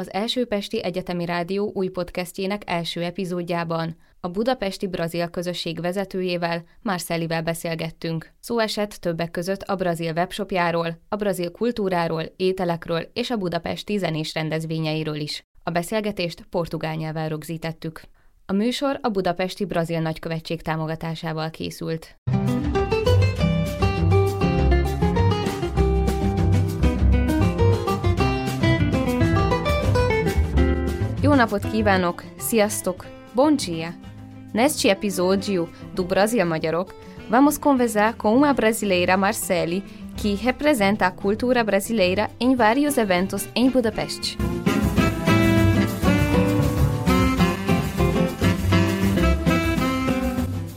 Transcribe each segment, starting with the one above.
az Első Pesti Egyetemi Rádió új podcastjének első epizódjában. A budapesti brazil közösség vezetőjével, Marcelivel beszélgettünk. Szó esett többek között a brazil webshopjáról, a brazil kultúráról, ételekről és a budapesti zenés rendezvényeiről is. A beszélgetést portugál nyelven rögzítettük. A műsor a budapesti brazil nagykövetség támogatásával készült. Napot kívánok! Sziasztok! Bom dia! Neste episódio do Brasil Magyarok, vamos conversar com uma brasileira Marcele, que representa a cultura brasileira em vários eventos em Budapeste.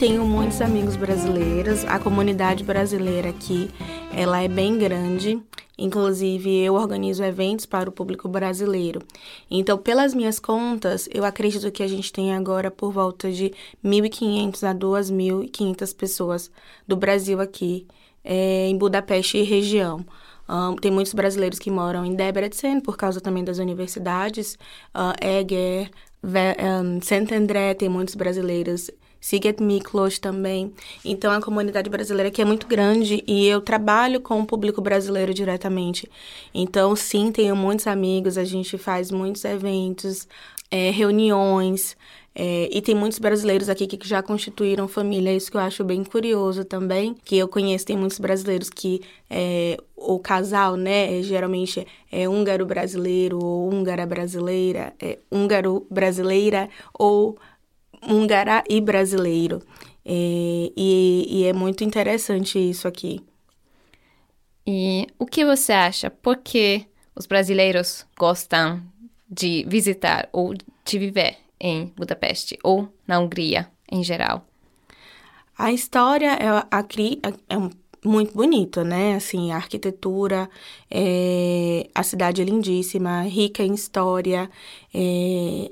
Tenho muitos amigos brasileiros, a comunidade brasileira aqui, ela é bem grande. Inclusive, eu organizo eventos para o público brasileiro. Então, pelas minhas contas, eu acredito que a gente tem agora por volta de 1.500 a 2.500 pessoas do Brasil aqui, é, em Budapeste e região. Um, tem muitos brasileiros que moram em Debrecen, por causa também das universidades, uh, Eger, um, Santo André, tem muitos brasileiros Siget Miklos também. Então, a comunidade brasileira aqui é muito grande e eu trabalho com o público brasileiro diretamente. Então, sim, tenho muitos amigos, a gente faz muitos eventos, é, reuniões. É, e tem muitos brasileiros aqui que já constituíram família, isso que eu acho bem curioso também, que eu conheço, tem muitos brasileiros que é, o casal, né, é, geralmente é húngaro brasileiro ou húngara brasileira, é húngaro brasileira ou húngara e brasileiro. É, e, e é muito interessante isso aqui. E o que você acha? Por que os brasileiros gostam de visitar ou de viver em Budapeste ou na Hungria em geral? A história é, aqui é muito bonita, né? Assim, a arquitetura, é, a cidade é lindíssima, rica em história, é,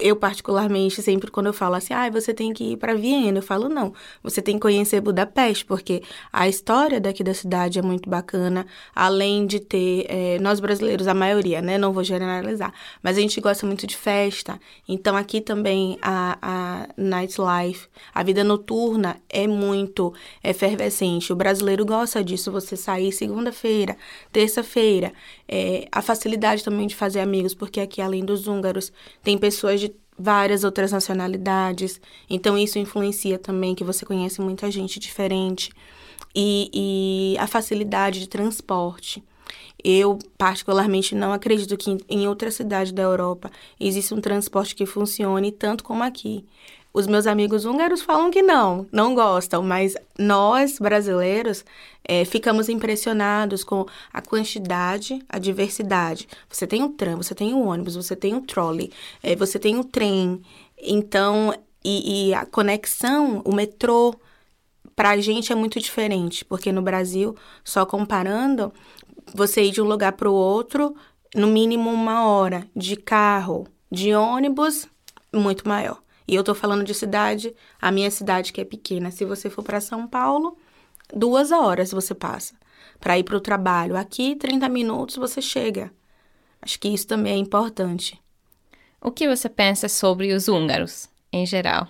eu particularmente sempre quando eu falo assim, ah, você tem que ir para Viena, eu falo não, você tem que conhecer Budapeste, porque a história daqui da cidade é muito bacana, além de ter é, nós brasileiros a maioria, né, não vou generalizar, mas a gente gosta muito de festa, então aqui também a, a nightlife, a vida noturna é muito efervescente, o brasileiro gosta disso, você sair segunda-feira, terça-feira, é, a facilidade também de fazer amigos, porque aqui além dos húngaros tem pessoas de várias outras nacionalidades. Então, isso influencia também que você conhece muita gente diferente. E, e a facilidade de transporte. Eu, particularmente, não acredito que em outra cidade da Europa exista um transporte que funcione tanto como aqui. Os meus amigos húngaros falam que não, não gostam, mas nós, brasileiros, é, ficamos impressionados com a quantidade, a diversidade. Você tem o tram, você tem o ônibus, você tem o trolley, é, você tem o trem. Então, e, e a conexão, o metrô, para a gente é muito diferente, porque no Brasil, só comparando, você ir de um lugar para o outro, no mínimo uma hora, de carro, de ônibus, muito maior. E eu tô falando de cidade, a minha cidade que é pequena. Se você for para São Paulo, duas horas você passa para ir para o trabalho. Aqui, 30 minutos você chega. Acho que isso também é importante. O que você pensa sobre os húngaros, em geral?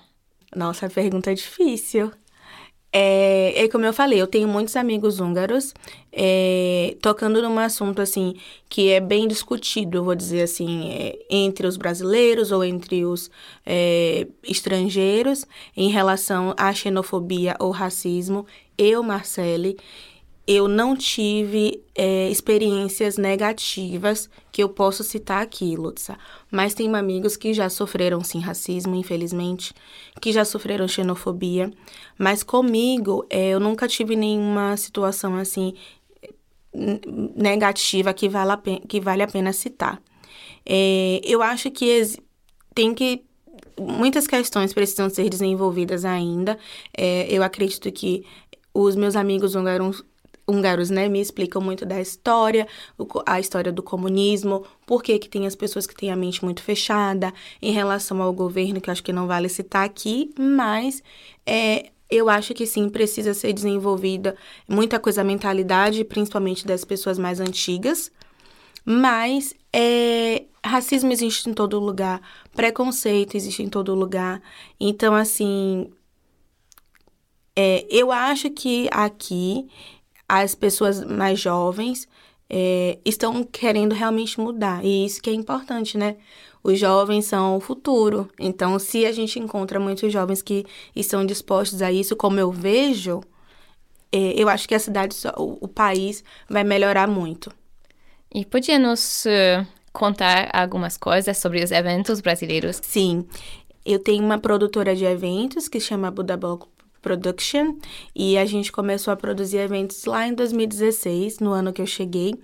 Nossa, a pergunta é difícil. É, é como eu falei, eu tenho muitos amigos húngaros, é, tocando num assunto assim que é bem discutido, eu vou dizer assim, é, entre os brasileiros ou entre os é, estrangeiros em relação à xenofobia ou racismo. Eu, Marcele, eu não tive é, experiências negativas que eu posso citar aqui, Lutza. Mas tenho amigos que já sofreram, sim, racismo, infelizmente, que já sofreram xenofobia. Mas comigo, é, eu nunca tive nenhuma situação, assim, negativa que vale a pena, que vale a pena citar. É, eu acho que tem que muitas questões precisam ser desenvolvidas ainda. É, eu acredito que os meus amigos húngaros, húngaros, né, me explicam muito da história, a história do comunismo, por que, que tem as pessoas que têm a mente muito fechada em relação ao governo, que acho que não vale citar aqui, mas é, eu acho que sim, precisa ser desenvolvida muita coisa a mentalidade, principalmente das pessoas mais antigas, mas é, racismo existe em todo lugar, preconceito existe em todo lugar. Então, assim, é, eu acho que aqui as pessoas mais jovens é, estão querendo realmente mudar. E isso que é importante, né? Os jovens são o futuro. Então, se a gente encontra muitos jovens que estão dispostos a isso, como eu vejo, é, eu acho que a cidade, o, o país vai melhorar muito. E podia nos uh, contar algumas coisas sobre os eventos brasileiros? Sim. Eu tenho uma produtora de eventos que chama Budabol Production e a gente começou a produzir eventos lá em 2016, no ano que eu cheguei,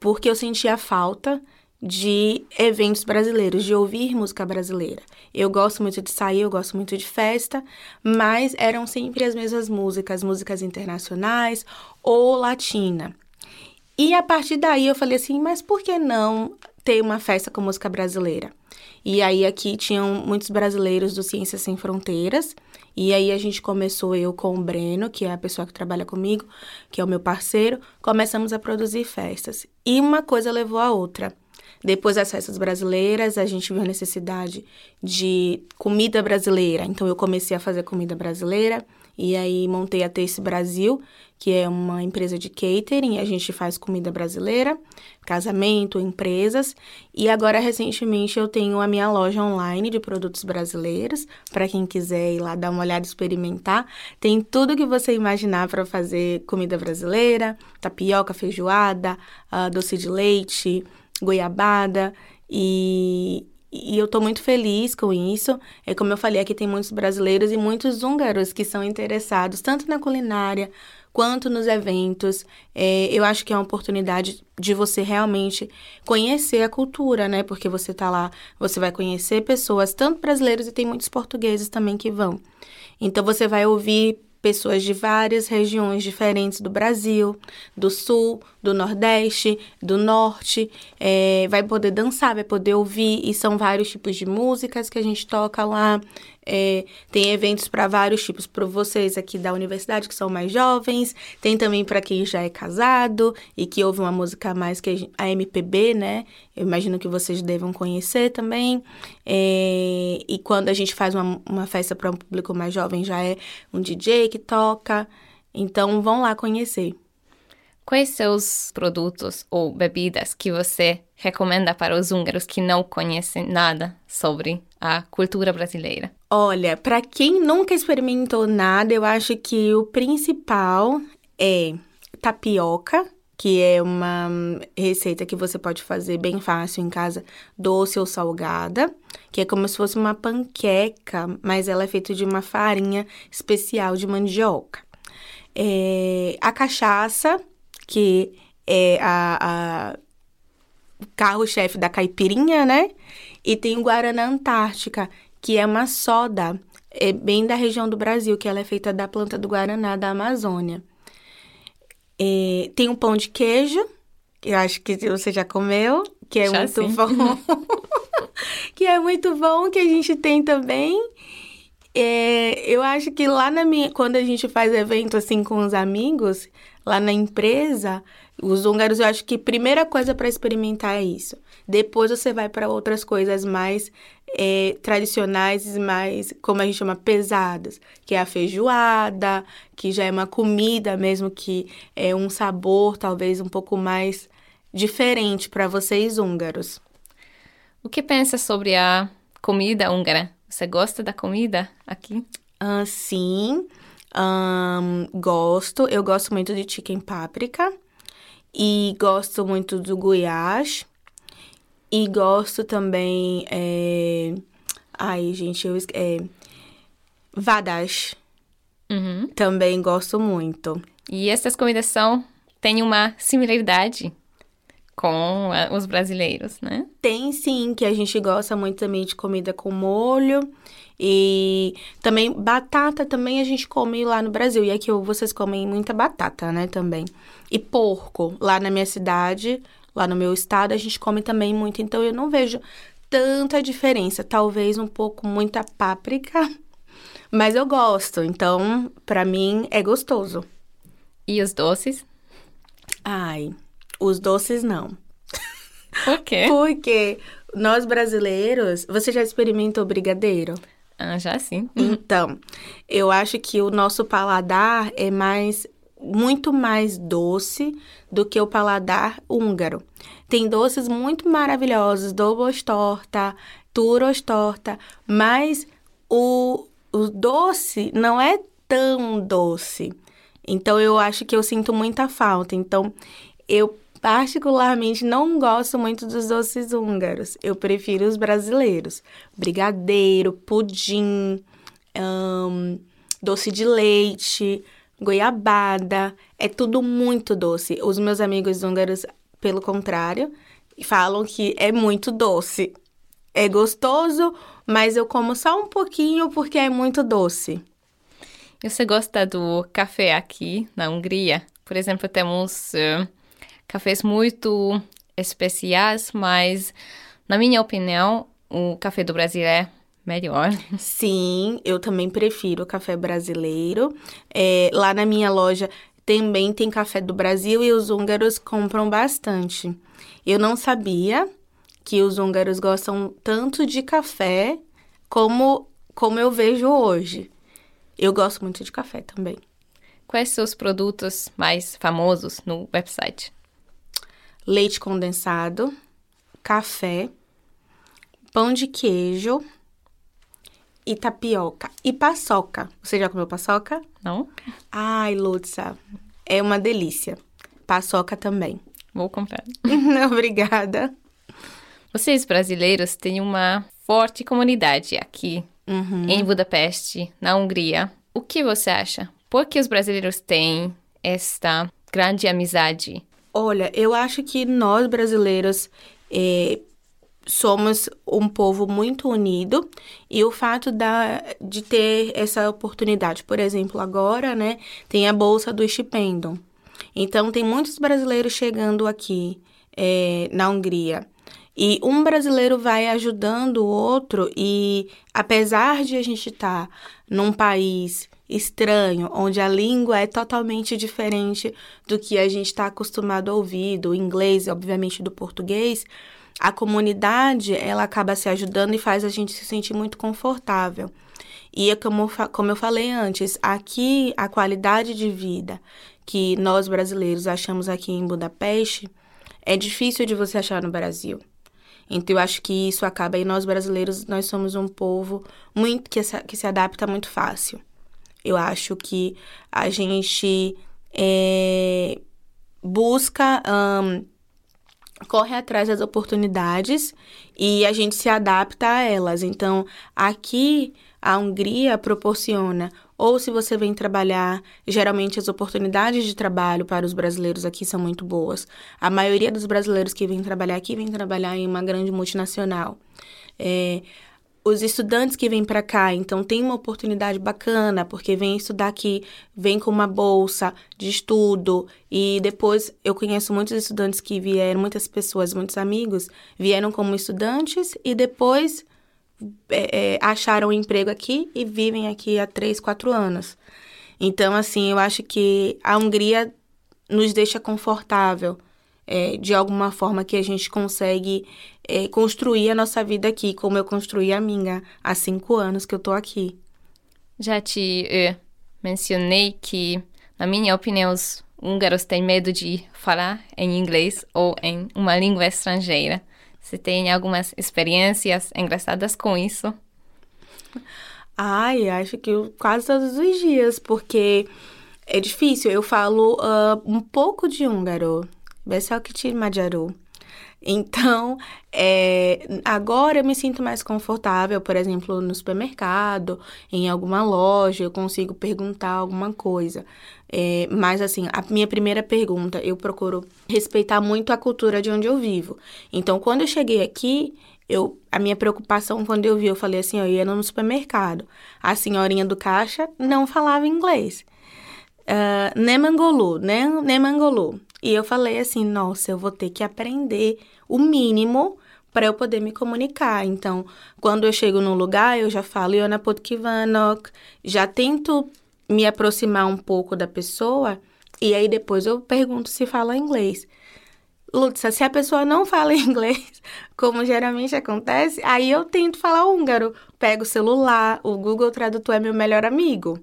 porque eu sentia falta de eventos brasileiros, de ouvir música brasileira. Eu gosto muito de sair, eu gosto muito de festa, mas eram sempre as mesmas músicas, músicas internacionais ou latina. E a partir daí eu falei assim, mas por que não ter uma festa com música brasileira? E aí aqui tinham muitos brasileiros do Ciências Sem Fronteiras, e aí a gente começou eu com o Breno, que é a pessoa que trabalha comigo, que é o meu parceiro, começamos a produzir festas. E uma coisa levou a outra. Depois das festas brasileiras, a gente viu a necessidade de comida brasileira. Então eu comecei a fazer comida brasileira e aí montei a Taste Brasil, que é uma empresa de catering, a gente faz comida brasileira, casamento, empresas. E agora recentemente eu tenho a minha loja online de produtos brasileiros, para quem quiser ir lá dar uma olhada experimentar. Tem tudo que você imaginar para fazer comida brasileira, tapioca, feijoada, uh, doce de leite, goiabada e, e eu estou muito feliz com isso. É como eu falei, aqui tem muitos brasileiros e muitos húngaros que são interessados tanto na culinária quanto nos eventos. É, eu acho que é uma oportunidade de você realmente conhecer a cultura, né? Porque você está lá, você vai conhecer pessoas, tanto brasileiros e tem muitos portugueses também que vão. Então você vai ouvir pessoas de várias regiões diferentes do Brasil, do Sul, do Nordeste, do Norte, é, vai poder dançar, vai poder ouvir, e são vários tipos de músicas que a gente toca lá. É, tem eventos para vários tipos, para vocês aqui da universidade que são mais jovens, tem também para quem já é casado e que ouve uma música mais que a MPB, né? Eu imagino que vocês devam conhecer também. É, e quando a gente faz uma, uma festa para um público mais jovem, já é um DJ que toca. Então vão lá conhecer. Quais os produtos ou bebidas que você recomenda para os húngaros que não conhecem nada sobre a cultura brasileira? Olha, para quem nunca experimentou nada, eu acho que o principal é tapioca, que é uma receita que você pode fazer bem fácil em casa, doce ou salgada, que é como se fosse uma panqueca, mas ela é feita de uma farinha especial de mandioca. É, a cachaça, que é a, a carro-chefe da caipirinha, né? E tem o Guaraná Antártica, que é uma soda, é bem da região do Brasil, que ela é feita da planta do Guaraná da Amazônia. É, tem um pão de queijo, que eu acho que você já comeu, que é já muito sim. bom. que é muito bom, que a gente tem também. É, eu acho que lá na minha. Quando a gente faz evento assim com os amigos, lá na empresa, os húngaros, eu acho que a primeira coisa para experimentar é isso. Depois você vai para outras coisas mais é, tradicionais mais, como a gente chama, pesadas, que é a feijoada, que já é uma comida mesmo que é um sabor talvez um pouco mais diferente para vocês húngaros. O que pensa sobre a comida húngara? Você gosta da comida aqui? Uh, sim, um, gosto. Eu gosto muito de chicken páprica e gosto muito do guiás e gosto também. É... Ai, gente, eu. É... Vadas. Uhum. Também gosto muito. E essas comidas são. têm uma similaridade com os brasileiros, né? Tem sim, que a gente gosta muito também de comida com molho. E também batata também a gente come lá no Brasil. E aqui vocês comem muita batata, né, também. E porco. Lá na minha cidade, lá no meu estado, a gente come também muito. Então eu não vejo tanta diferença. Talvez um pouco muita páprica, mas eu gosto. Então, para mim é gostoso. E os doces? Ai, os doces não. Por quê? Porque Nós brasileiros, você já experimentou brigadeiro? Ah, já sim. Então, eu acho que o nosso paladar é mais muito mais doce do que o paladar húngaro. Tem doces muito maravilhosos, dobos torta, turos torta, mas o, o doce não é tão doce. Então eu acho que eu sinto muita falta. Então eu particularmente não gosto muito dos doces húngaros. Eu prefiro os brasileiros. Brigadeiro, pudim, doce de leite, goiabada. É tudo muito doce. Os meus amigos húngaros, pelo contrário, falam que é muito doce. É gostoso, mas eu como só um pouquinho porque é muito doce. Você gosta do café aqui na Hungria? Por exemplo, temos uh, cafés muito especiais, mas, na minha opinião, o café do Brasil é melhor. Sim, eu também prefiro o café brasileiro. É, lá na minha loja também tem café do Brasil e os húngaros compram bastante. Eu não sabia que os húngaros gostam tanto de café como, como eu vejo hoje. Eu gosto muito de café também. Quais são os produtos mais famosos no website? Leite condensado, café, pão de queijo e tapioca. E paçoca. Você já comeu paçoca? Não. Ai, Lutza, é uma delícia. Paçoca também. Vou comprar. Obrigada. Vocês brasileiros têm uma forte comunidade aqui Uhum. em Budapeste, na Hungria. O que você acha? Por que os brasileiros têm esta grande amizade? Olha, eu acho que nós brasileiros eh, somos um povo muito unido e o fato da, de ter essa oportunidade, por exemplo, agora, né, tem a bolsa do estipendium. Então, tem muitos brasileiros chegando aqui eh, na Hungria. E um brasileiro vai ajudando o outro, e apesar de a gente estar tá num país estranho, onde a língua é totalmente diferente do que a gente está acostumado a ouvir, do inglês, obviamente do português, a comunidade ela acaba se ajudando e faz a gente se sentir muito confortável. E é como, como eu falei antes, aqui a qualidade de vida que nós brasileiros achamos aqui em Budapeste é difícil de você achar no Brasil. Então eu acho que isso acaba e nós brasileiros nós somos um povo muito que se, que se adapta muito fácil. Eu acho que a gente é, busca um, corre atrás das oportunidades e a gente se adapta a elas. Então, aqui a Hungria proporciona, ou se você vem trabalhar, geralmente as oportunidades de trabalho para os brasileiros aqui são muito boas. A maioria dos brasileiros que vêm trabalhar aqui vem trabalhar em uma grande multinacional. É, os estudantes que vêm para cá, então tem uma oportunidade bacana, porque vem estudar aqui, vem com uma bolsa de estudo, e depois eu conheço muitos estudantes que vieram, muitas pessoas, muitos amigos, vieram como estudantes e depois é, é, acharam um emprego aqui e vivem aqui há três, quatro anos. Então, assim, eu acho que a Hungria nos deixa confortável é, de alguma forma que a gente consegue é, construir a nossa vida aqui, como eu construí a minha há cinco anos que eu tô aqui. Já te uh, mencionei que, na minha opinião, os húngaros têm medo de falar em inglês ou em uma língua estrangeira. Você tem algumas experiências engraçadas com isso? Ai, acho que eu, quase todos os dias, porque é difícil. Eu falo uh, um pouco de húngaro, Beszélkicsi magyarul. Então, é, agora eu me sinto mais confortável, por exemplo, no supermercado, em alguma loja, eu consigo perguntar alguma coisa. É, mas, assim, a minha primeira pergunta, eu procuro respeitar muito a cultura de onde eu vivo. Então, quando eu cheguei aqui, eu, a minha preocupação, quando eu vi, eu falei assim, eu ia no supermercado. A senhorinha do caixa não falava inglês. Uh, Nemangolu, né? Nemangolu. E eu falei assim: nossa, eu vou ter que aprender o mínimo para eu poder me comunicar. Então, quando eu chego num lugar, eu já falo Iona Potkivanok, já tento me aproximar um pouco da pessoa e aí depois eu pergunto se fala inglês. Lutza, se a pessoa não fala inglês, como geralmente acontece, aí eu tento falar húngaro. Pego o celular, o Google Tradutor é meu melhor amigo.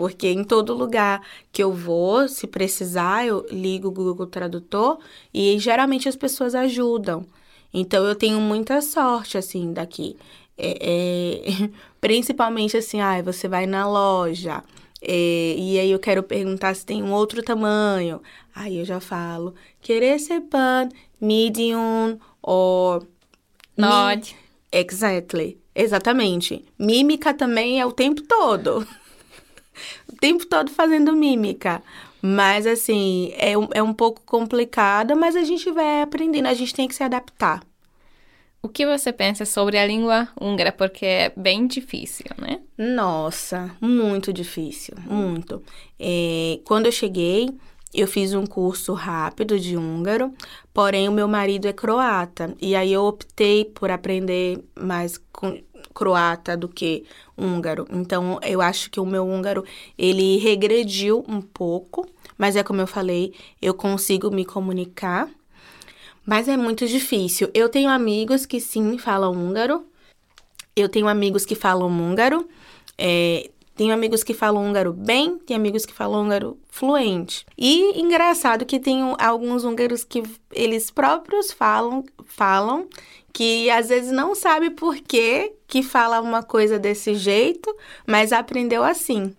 Porque em todo lugar que eu vou, se precisar, eu ligo o Google Tradutor e geralmente as pessoas ajudam. Então eu tenho muita sorte, assim, daqui. É, é, principalmente assim, ah, você vai na loja. É, e aí eu quero perguntar se tem um outro tamanho. Aí eu já falo, querer ser pan, medium ou... Not. Exactly. Exatamente. Mímica também é o tempo todo. tempo todo fazendo mímica. Mas, assim, é um, é um pouco complicado, mas a gente vai aprendendo, a gente tem que se adaptar. O que você pensa sobre a língua húngara? Porque é bem difícil, né? Nossa, muito difícil, muito. É, quando eu cheguei, eu fiz um curso rápido de húngaro, porém o meu marido é croata. E aí eu optei por aprender mais com croata do que húngaro. Então eu acho que o meu húngaro ele regrediu um pouco, mas é como eu falei, eu consigo me comunicar. Mas é muito difícil. Eu tenho amigos que sim falam húngaro. Eu tenho amigos que falam húngaro. É, tenho amigos que falam húngaro bem, tem amigos que falam húngaro fluente. E engraçado que tem alguns húngaros que eles próprios falam, falam que às vezes não sabe por que que fala uma coisa desse jeito, mas aprendeu assim.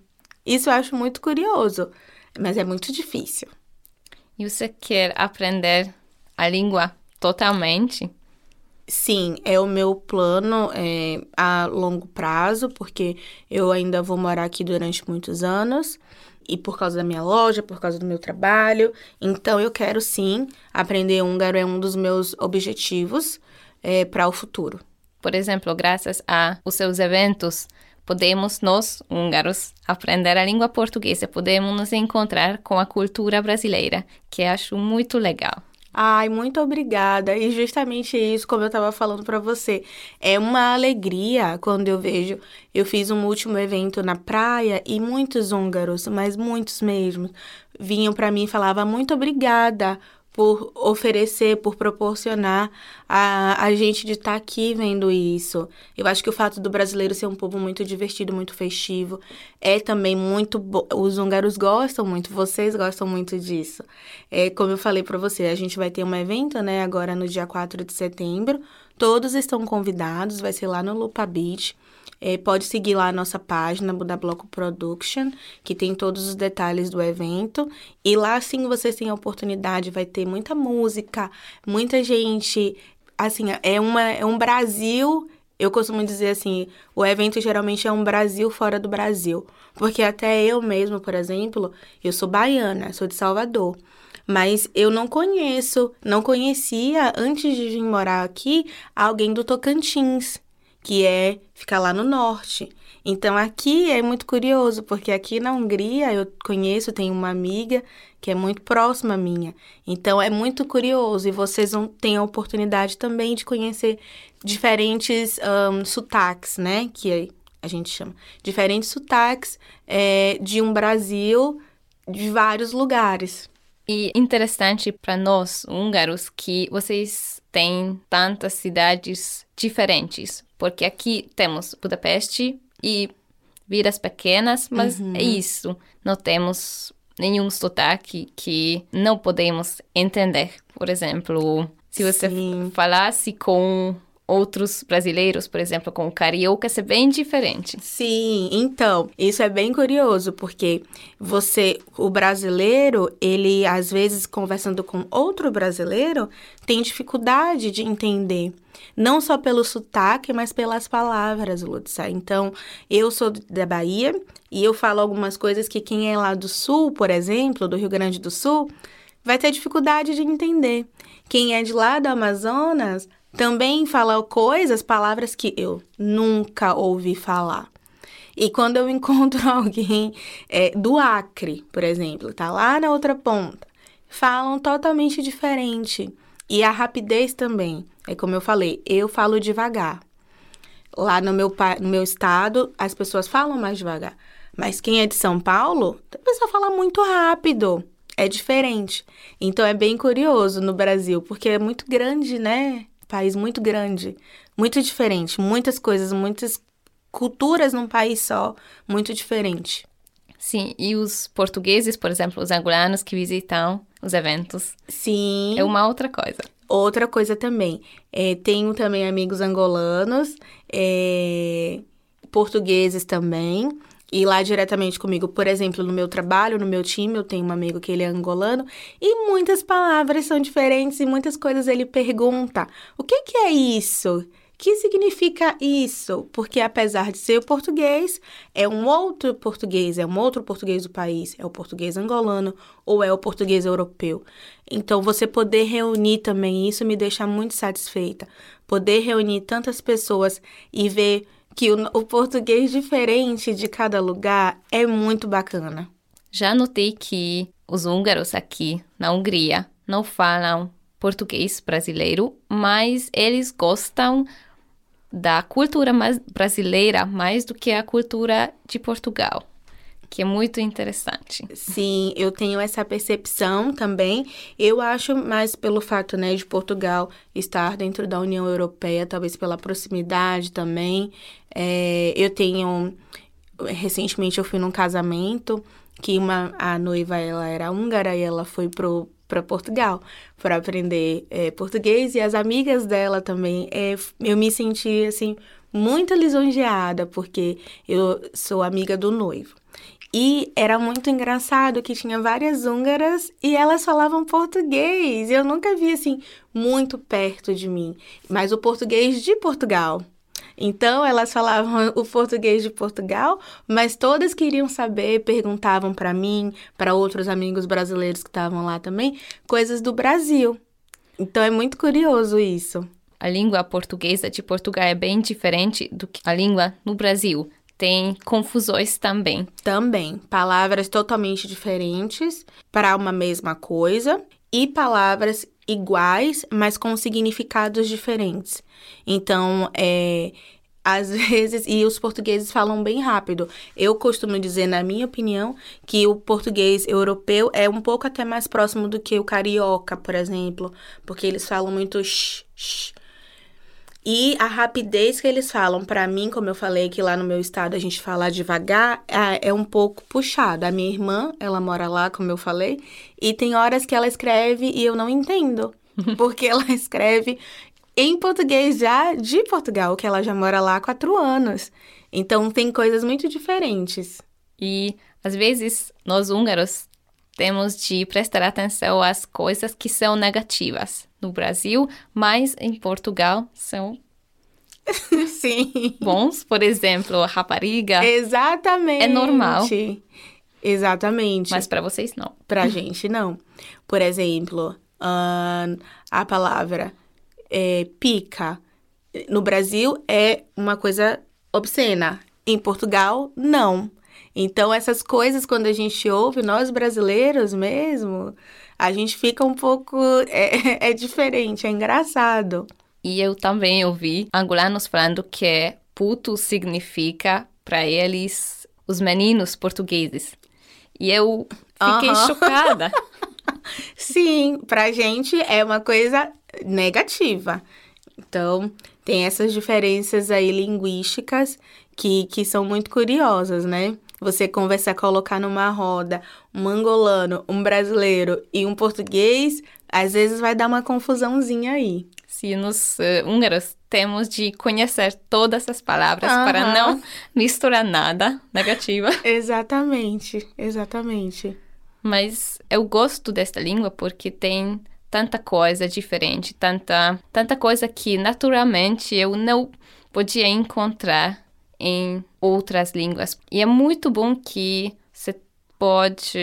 Isso eu acho muito curioso, mas é muito difícil. E você quer aprender a língua totalmente? Sim, é o meu plano é, a longo prazo, porque eu ainda vou morar aqui durante muitos anos e por causa da minha loja, por causa do meu trabalho. Então, eu quero sim aprender húngaro, é um dos meus objetivos é, para o futuro. Por exemplo, graças a os seus eventos, podemos nós, húngaros, aprender a língua portuguesa, podemos nos encontrar com a cultura brasileira, que acho muito legal. Ai, muito obrigada. E justamente isso, como eu estava falando para você, é uma alegria quando eu vejo. Eu fiz um último evento na praia e muitos húngaros, mas muitos mesmo, vinham para mim e falavam muito obrigada por oferecer, por proporcionar a, a gente de estar tá aqui vendo isso. Eu acho que o fato do brasileiro ser um povo muito divertido, muito festivo, é também muito. Bo... Os húngaros gostam muito, vocês gostam muito disso. É, como eu falei para você, a gente vai ter um evento, né, agora no dia 4 de setembro. Todos estão convidados, vai ser lá no Lupa Beach. É, pode seguir lá a nossa página da Bloco Production, que tem todos os detalhes do evento. E lá sim vocês têm a oportunidade, vai ter muita música, muita gente. Assim, é, uma, é um Brasil. Eu costumo dizer assim, o evento geralmente é um Brasil fora do Brasil. Porque até eu mesmo, por exemplo, eu sou baiana, sou de Salvador mas eu não conheço, não conhecia antes de vir morar aqui alguém do Tocantins que é ficar lá no norte. Então aqui é muito curioso, porque aqui na Hungria eu conheço, tenho uma amiga que é muito próxima minha. Então é muito curioso e vocês vão ter a oportunidade também de conhecer diferentes um, sotaques, né? Que a gente chama. Diferentes sotaques é, de um Brasil de vários lugares. E interessante para nós, húngaros, que vocês têm tantas cidades diferentes porque aqui temos Budapeste e vidas pequenas, mas uhum. é isso. Não temos nenhum sotaque que não podemos entender. Por exemplo, se você Sim. falasse com outros brasileiros, por exemplo, com o carioca, é bem diferente. Sim, então, isso é bem curioso, porque você, o brasileiro, ele às vezes conversando com outro brasileiro, tem dificuldade de entender. Não só pelo sotaque, mas pelas palavras, Lutza. Então, eu sou da Bahia e eu falo algumas coisas que quem é lá do sul, por exemplo, do Rio Grande do Sul, vai ter dificuldade de entender. Quem é de lá do Amazonas também fala coisas, palavras que eu nunca ouvi falar. E quando eu encontro alguém é, do Acre, por exemplo, tá lá na outra ponta, falam totalmente diferente. E a rapidez também. É como eu falei, eu falo devagar. Lá no meu, no meu estado, as pessoas falam mais devagar. Mas quem é de São Paulo, a pessoa fala muito rápido. é diferente. Então é bem curioso no Brasil, porque é muito grande, né? País muito grande, muito diferente, muitas coisas, muitas culturas num país só, muito diferente. Sim, e os portugueses, por exemplo, os angolanos que visitam os eventos. Sim. É uma outra coisa. Outra coisa também. É, tenho também amigos angolanos, é, portugueses também. E lá diretamente comigo, por exemplo, no meu trabalho, no meu time, eu tenho um amigo que ele é angolano e muitas palavras são diferentes e muitas coisas ele pergunta: o que, que é isso? que significa isso? Porque apesar de ser o português, é um outro português, é um outro português do país, é o português angolano ou é o português europeu. Então, você poder reunir também isso me deixa muito satisfeita. Poder reunir tantas pessoas e ver que o, o português diferente de cada lugar é muito bacana. Já notei que os húngaros aqui na Hungria não falam português brasileiro, mas eles gostam da cultura mais brasileira mais do que a cultura de Portugal, que é muito interessante. Sim, eu tenho essa percepção também. Eu acho mais pelo fato, né, de Portugal estar dentro da União Europeia, talvez pela proximidade também. É, eu tenho recentemente eu fui num casamento que uma a noiva ela era húngara e ela foi pro para Portugal para aprender é, português e as amigas dela também. É, eu me senti assim muito lisonjeada porque eu sou amiga do noivo. E era muito engraçado que tinha várias húngaras e elas falavam português. Eu nunca vi assim muito perto de mim, mas o português de Portugal. Então, elas falavam o português de Portugal, mas todas queriam saber, perguntavam para mim, para outros amigos brasileiros que estavam lá também, coisas do Brasil. Então, é muito curioso isso. A língua portuguesa de Portugal é bem diferente do que a língua no Brasil. Tem confusões também. Também. Palavras totalmente diferentes para uma mesma coisa e palavras iguais, mas com significados diferentes. Então, é, às vezes, e os portugueses falam bem rápido. Eu costumo dizer, na minha opinião, que o português europeu é um pouco até mais próximo do que o carioca, por exemplo, porque eles falam muito sh, sh. E a rapidez que eles falam, para mim, como eu falei que lá no meu estado a gente fala devagar, é, é um pouco puxado. A minha irmã, ela mora lá, como eu falei, e tem horas que ela escreve e eu não entendo. Porque ela escreve em português já de Portugal, que ela já mora lá há quatro anos. Então tem coisas muito diferentes. E às vezes nós húngaros temos de prestar atenção às coisas que são negativas no Brasil, mas em Portugal são Sim. bons. Por exemplo, rapariga. Exatamente. É normal. Exatamente. Mas para vocês não. Pra gente não. Por exemplo, a palavra é, pica no Brasil é uma coisa obscena. Em Portugal, não. Então, essas coisas, quando a gente ouve, nós brasileiros mesmo, a gente fica um pouco. É, é diferente, é engraçado. E eu também ouvi angolanos falando que puto significa para eles os meninos portugueses. E eu fiquei chocada. Sim, pra gente é uma coisa negativa. Então, tem essas diferenças aí linguísticas que, que são muito curiosas, né? Você conversar, colocar numa roda um angolano, um brasileiro e um português, às vezes vai dar uma confusãozinha aí. Se nos uh, húngaros temos de conhecer todas as palavras uhum. para não misturar nada negativa. Exatamente, exatamente. Mas eu gosto desta língua porque tem tanta coisa diferente, tanta, tanta coisa que naturalmente eu não podia encontrar em outras línguas. E é muito bom que você pode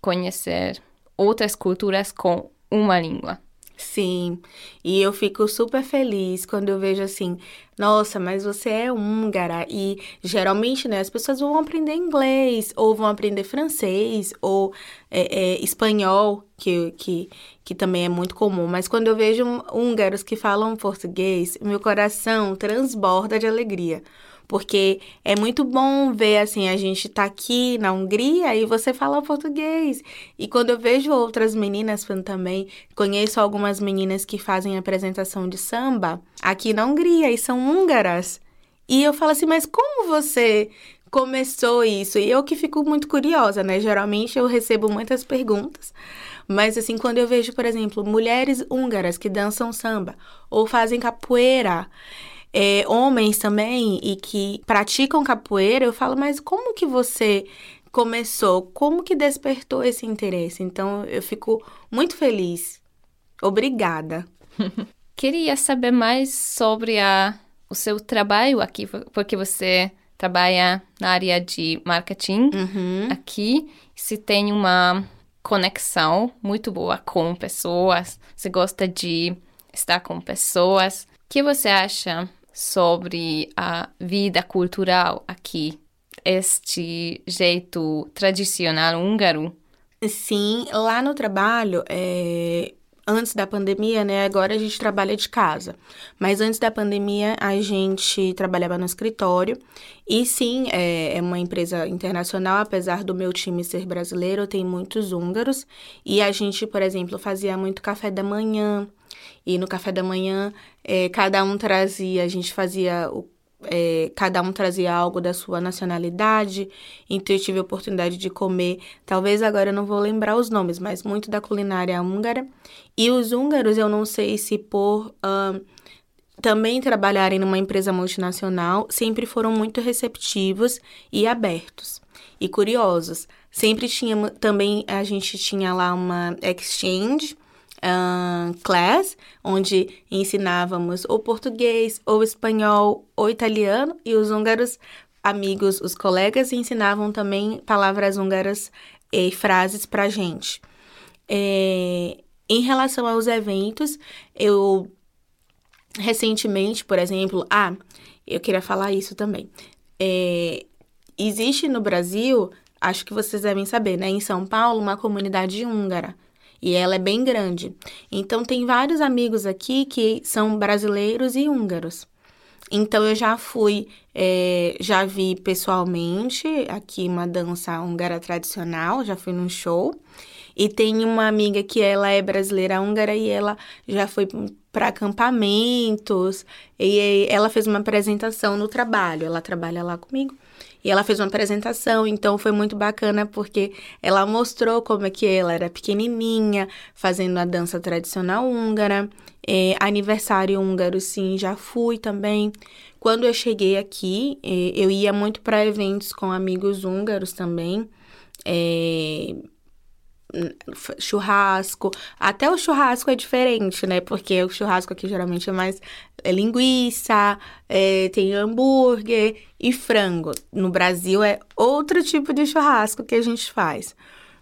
conhecer outras culturas com uma língua. Sim, e eu fico super feliz quando eu vejo assim, nossa, mas você é húngara. E geralmente, né, as pessoas vão aprender inglês, ou vão aprender francês, ou é, é, espanhol, que, que, que também é muito comum. Mas quando eu vejo húngaros que falam português, meu coração transborda de alegria porque é muito bom ver assim, a gente tá aqui na Hungria e você fala português. E quando eu vejo outras meninas também, conheço algumas meninas que fazem apresentação de samba aqui na Hungria e são húngaras. E eu falo assim, mas como você começou isso? E eu que fico muito curiosa, né? Geralmente eu recebo muitas perguntas, mas assim, quando eu vejo, por exemplo, mulheres húngaras que dançam samba ou fazem capoeira, é, homens também e que praticam capoeira, eu falo, mas como que você começou? Como que despertou esse interesse? Então eu fico muito feliz. Obrigada. Queria saber mais sobre a, o seu trabalho aqui, porque você trabalha na área de marketing uhum. aqui. Se tem uma conexão muito boa com pessoas, você gosta de estar com pessoas. O que você acha sobre a vida cultural aqui? Este jeito tradicional húngaro? Sim, lá no trabalho, é, antes da pandemia, né? Agora a gente trabalha de casa. Mas antes da pandemia, a gente trabalhava no escritório. E sim, é, é uma empresa internacional, apesar do meu time ser brasileiro, tem muitos húngaros. E a gente, por exemplo, fazia muito café da manhã. E no café da manhã, é, cada um trazia, a gente fazia o é, cada um trazia algo da sua nacionalidade, então eu tive a oportunidade de comer, talvez agora eu não vou lembrar os nomes, mas muito da culinária húngara. E os húngaros, eu não sei se por uh, também trabalharem numa empresa multinacional, sempre foram muito receptivos e abertos e curiosos. Sempre tinha também, a gente tinha lá uma exchange, uh, class, onde ensinávamos ou português, ou espanhol, ou italiano, e os húngaros, amigos, os colegas, ensinavam também palavras húngaras e frases para gente. É, em relação aos eventos, eu recentemente, por exemplo, ah, eu queria falar isso também. É, existe no Brasil, acho que vocês devem saber, né, em São Paulo, uma comunidade húngara e ela é bem grande. Então, tem vários amigos aqui que são brasileiros e húngaros. Então, eu já fui, é, já vi pessoalmente aqui uma dança húngara tradicional, já fui num show. E tem uma amiga que ela é brasileira húngara e ela já foi para acampamentos. E ela fez uma apresentação no trabalho, ela trabalha lá comigo. E ela fez uma apresentação, então foi muito bacana porque ela mostrou como é que ela era pequenininha, fazendo a dança tradicional húngara. É, aniversário húngaro, sim, já fui também. Quando eu cheguei aqui, é, eu ia muito para eventos com amigos húngaros também. É, churrasco. Até o churrasco é diferente, né? Porque o churrasco aqui geralmente é mais é linguiça, é, tem hambúrguer e frango. No Brasil é outro tipo de churrasco que a gente faz.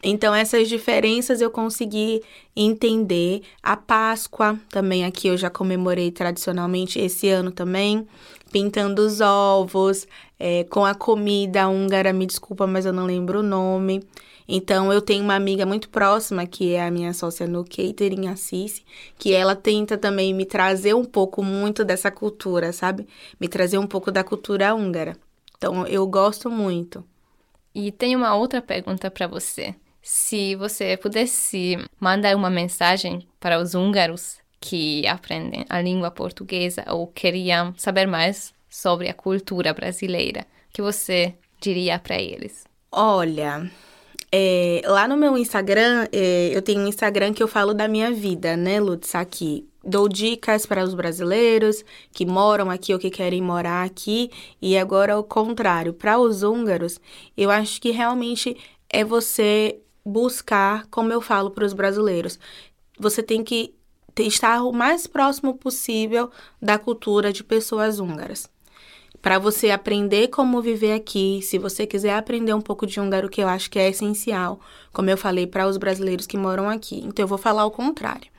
Então, essas diferenças eu consegui entender. A Páscoa também aqui eu já comemorei tradicionalmente esse ano também, pintando os ovos, é, com a comida húngara, me desculpa, mas eu não lembro o nome. Então, eu tenho uma amiga muito próxima, que é a minha sócia no catering, Assis, que ela tenta também me trazer um pouco muito dessa cultura, sabe? Me trazer um pouco da cultura húngara. Então, eu gosto muito. E tem uma outra pergunta para você. Se você pudesse mandar uma mensagem para os húngaros que aprendem a língua portuguesa ou queriam saber mais sobre a cultura brasileira, o que você diria para eles? Olha, é, lá no meu Instagram, é, eu tenho um Instagram que eu falo da minha vida, né, Lutz, aqui. Dou dicas para os brasileiros que moram aqui ou que querem morar aqui. E agora, o contrário, para os húngaros, eu acho que realmente é você buscar, como eu falo para os brasileiros, você tem que estar o mais próximo possível da cultura de pessoas húngaras para você aprender como viver aqui, se você quiser aprender um pouco de húngaro, que eu acho que é essencial, como eu falei para os brasileiros que moram aqui. Então eu vou falar o contrário.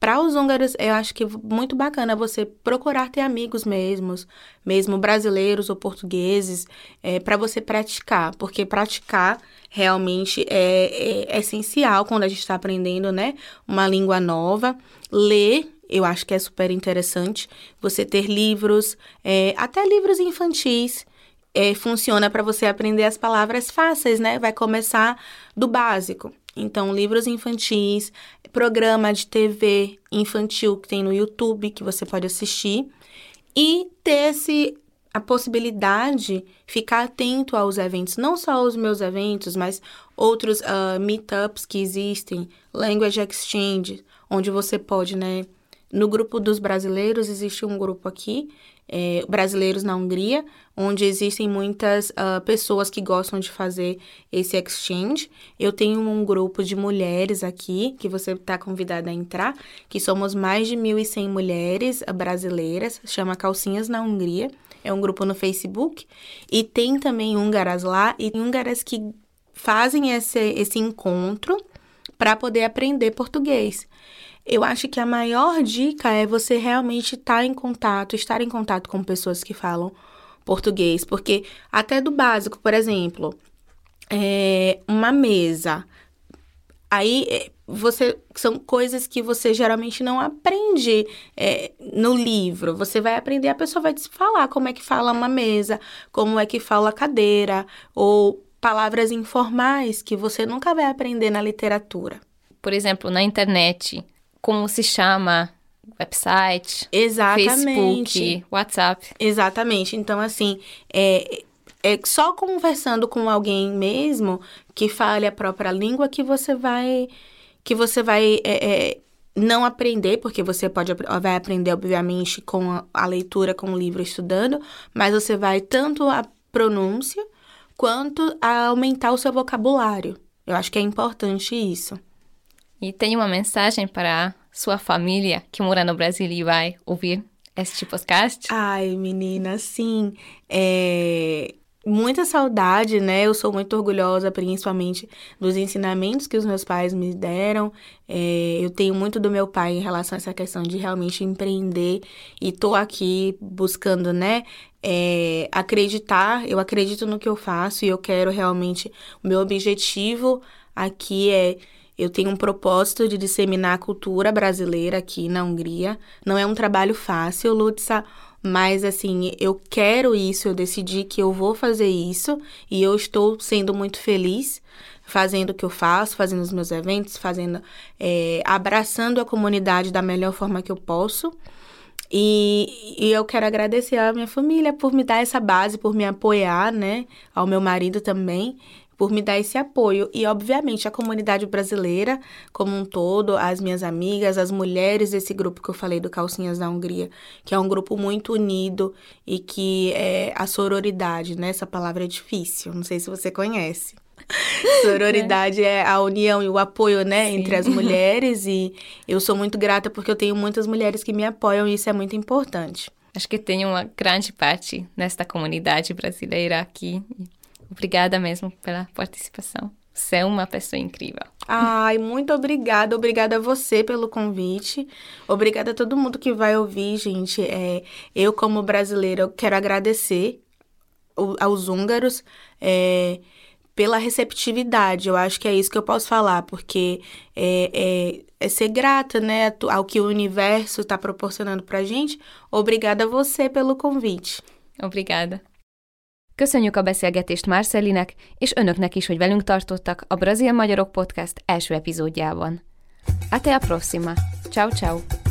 Para os húngaros, eu acho que é muito bacana você procurar ter amigos mesmos, mesmo brasileiros ou portugueses, é, para você praticar, porque praticar realmente é, é, é essencial quando a gente está aprendendo, né, uma língua nova. Ler eu acho que é super interessante você ter livros, é, até livros infantis, é, funciona para você aprender as palavras fáceis, né? Vai começar do básico. Então, livros infantis, programa de TV infantil que tem no YouTube que você pode assistir e ter esse, a possibilidade ficar atento aos eventos, não só os meus eventos, mas outros uh, meetups que existem, language exchange, onde você pode, né? No grupo dos brasileiros existe um grupo aqui é, brasileiros na Hungria, onde existem muitas uh, pessoas que gostam de fazer esse exchange. Eu tenho um grupo de mulheres aqui, que você está convidada a entrar, que somos mais de 1.100 mulheres brasileiras, chama Calcinhas na Hungria. É um grupo no Facebook. E tem também húngaras lá, e húngaras que fazem esse, esse encontro para poder aprender português. Eu acho que a maior dica é você realmente estar tá em contato, estar em contato com pessoas que falam português, porque até do básico, por exemplo, é uma mesa. Aí é, você são coisas que você geralmente não aprende é, no livro. Você vai aprender, a pessoa vai te falar como é que fala uma mesa, como é que fala cadeira, ou palavras informais que você nunca vai aprender na literatura. Por exemplo, na internet, como se chama, website, Exatamente. Facebook, WhatsApp. Exatamente. Então, assim, é, é só conversando com alguém mesmo que fale a própria língua que você vai que você vai é, é, não aprender, porque você pode vai aprender, obviamente, com a, a leitura, com o livro estudando, mas você vai tanto a pronúncia quanto a aumentar o seu vocabulário. Eu acho que é importante isso. E tem uma mensagem para sua família que mora no Brasil e vai ouvir este podcast? Ai, menina, sim. É... Muita saudade, né? Eu sou muito orgulhosa, principalmente dos ensinamentos que os meus pais me deram. É... Eu tenho muito do meu pai em relação a essa questão de realmente empreender e tô aqui buscando, né? É... acreditar, eu acredito no que eu faço e eu quero realmente. O meu objetivo aqui é eu tenho um propósito de disseminar a cultura brasileira aqui na Hungria. Não é um trabalho fácil, Lutza, mas assim, eu quero isso, eu decidi que eu vou fazer isso e eu estou sendo muito feliz fazendo o que eu faço, fazendo os meus eventos, fazendo, é, abraçando a comunidade da melhor forma que eu posso. E, e, eu quero agradecer à minha família por me dar essa base, por me apoiar, né? Ao meu marido também por me dar esse apoio. E, obviamente, a comunidade brasileira como um todo, as minhas amigas, as mulheres desse grupo que eu falei do Calcinhas da Hungria, que é um grupo muito unido e que é a sororidade, né? Essa palavra é difícil, não sei se você conhece. Sororidade é. é. a união e o apoio, né, Sim. entre as mulheres. E eu sou muito grata porque eu tenho muitas mulheres que me apoiam e isso é muito importante. Acho que tem uma grande parte nesta comunidade brasileira aqui. Obrigada mesmo pela participação. Você é uma pessoa incrível. Ai, muito obrigada. Obrigada a você pelo convite. Obrigada a todo mundo que vai ouvir, gente. É, eu, como brasileira, eu quero agradecer aos húngaros é, pela receptividade. Eu acho que é isso que eu posso falar, porque é, é, é ser grata né, ao que o universo está proporcionando para gente. Obrigada a você pelo convite. Obrigada. Köszönjük a beszélgetést Marcelinek, és önöknek is, hogy velünk tartottak a Brazil Magyarok Podcast első epizódjában. Até a próxima. Ciao, ciao.